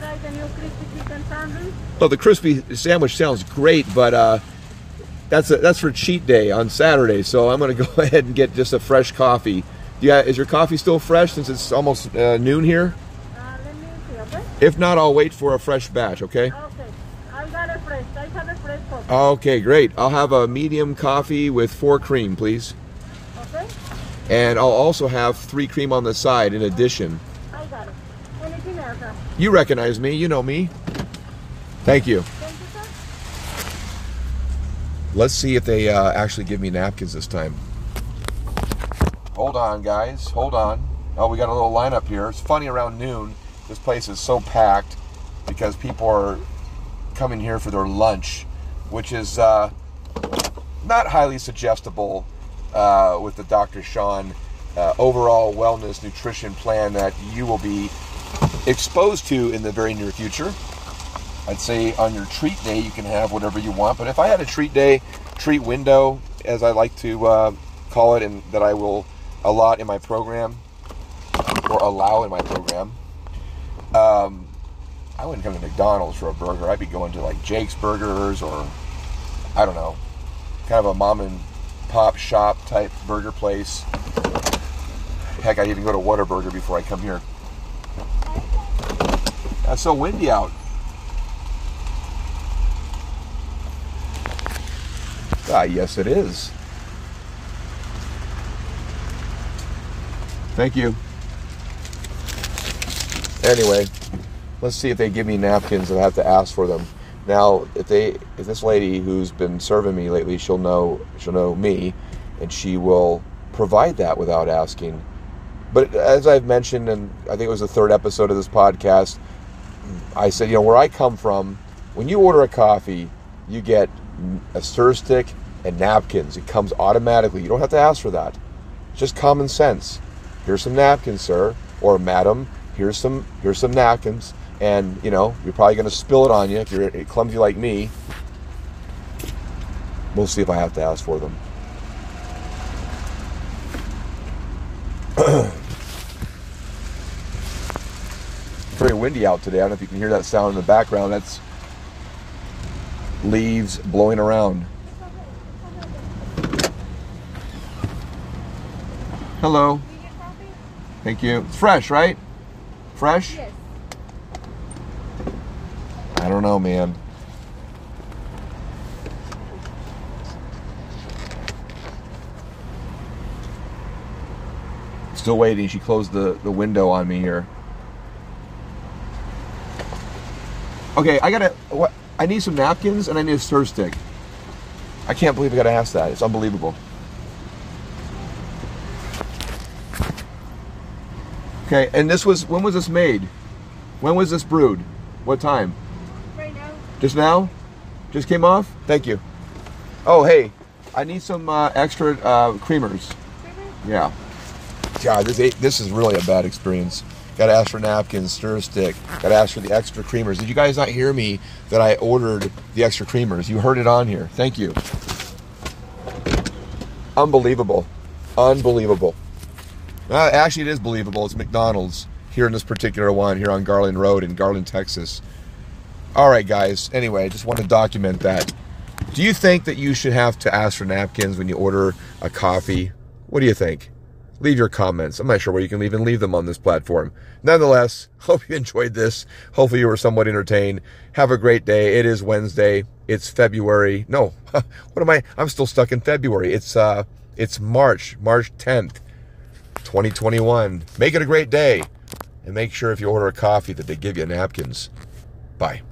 try the new crispy chicken sandwich? Well, the crispy sandwich sounds great, but uh, that's a, that's for cheat day on Saturday. So I'm going to go ahead and get just a fresh coffee. Yeah, is your coffee still fresh since it's almost uh, noon here? Uh, let me see, okay? If not, I'll wait for a fresh batch. Okay. Okay. I got a fresh. I have a fresh coffee. Okay, great. I'll have a medium coffee with four cream, please. Okay? And I'll also have three cream on the side in addition. You recognize me, you know me. Thank you. Let's see if they uh, actually give me napkins this time. Hold on, guys. Hold on. Oh, we got a little lineup here. It's funny around noon. This place is so packed because people are coming here for their lunch, which is uh, not highly suggestible uh, with the Dr. Sean uh, overall wellness nutrition plan that you will be exposed to in the very near future. I'd say on your treat day you can have whatever you want, but if I had a treat day, treat window, as I like to uh, call it, and that I will allot in my program or allow in my program, um, I wouldn't come to McDonald's for a burger. I'd be going to like Jake's Burgers or I don't know, kind of a mom and pop shop type burger place. Heck, I'd even go to Whataburger before I come here. It's so windy out. Ah, yes, it is. Thank you. Anyway, let's see if they give me napkins and I have to ask for them. Now, if they, if this lady who's been serving me lately, she'll know, she'll know me, and she will provide that without asking. But as I've mentioned, and I think it was the third episode of this podcast, I said, you know, where I come from, when you order a coffee, you get a stir stick and napkins. It comes automatically. You don't have to ask for that. It's just common sense. Here's some napkins, sir, or madam. Here's some here's some napkins, and you know you're probably going to spill it on you if you're clumsy like me. We'll see if I have to ask for them. Very windy out today. I don't know if you can hear that sound in the background. That's leaves blowing around. Hello. Do you get coffee? Thank you. It's fresh, right? Fresh? Yes. I don't know, man. Still waiting. She closed the, the window on me here. Okay, I gotta. What? I need some napkins and I need a stir stick. I can't believe I gotta ask that. It's unbelievable. Okay, and this was when was this made? When was this brewed? What time? Right now? Just now? Just came off? Thank you. Oh, hey, I need some uh, extra uh, creamers. Yeah. God, this this is really a bad experience. Got to ask for napkins, stir stick. Got to ask for the extra creamers. Did you guys not hear me that I ordered the extra creamers? You heard it on here. Thank you. Unbelievable. Unbelievable. Actually, it is believable. It's McDonald's here in this particular one here on Garland Road in Garland, Texas. All right, guys. Anyway, I just want to document that. Do you think that you should have to ask for napkins when you order a coffee? What do you think? Leave your comments. I'm not sure where you can even leave them on this platform. Nonetheless, hope you enjoyed this. Hopefully, you were somewhat entertained. Have a great day. It is Wednesday. It's February. No, what am I? I'm still stuck in February. It's uh, it's March, March 10th, 2021. Make it a great day, and make sure if you order a coffee that they give you napkins. Bye.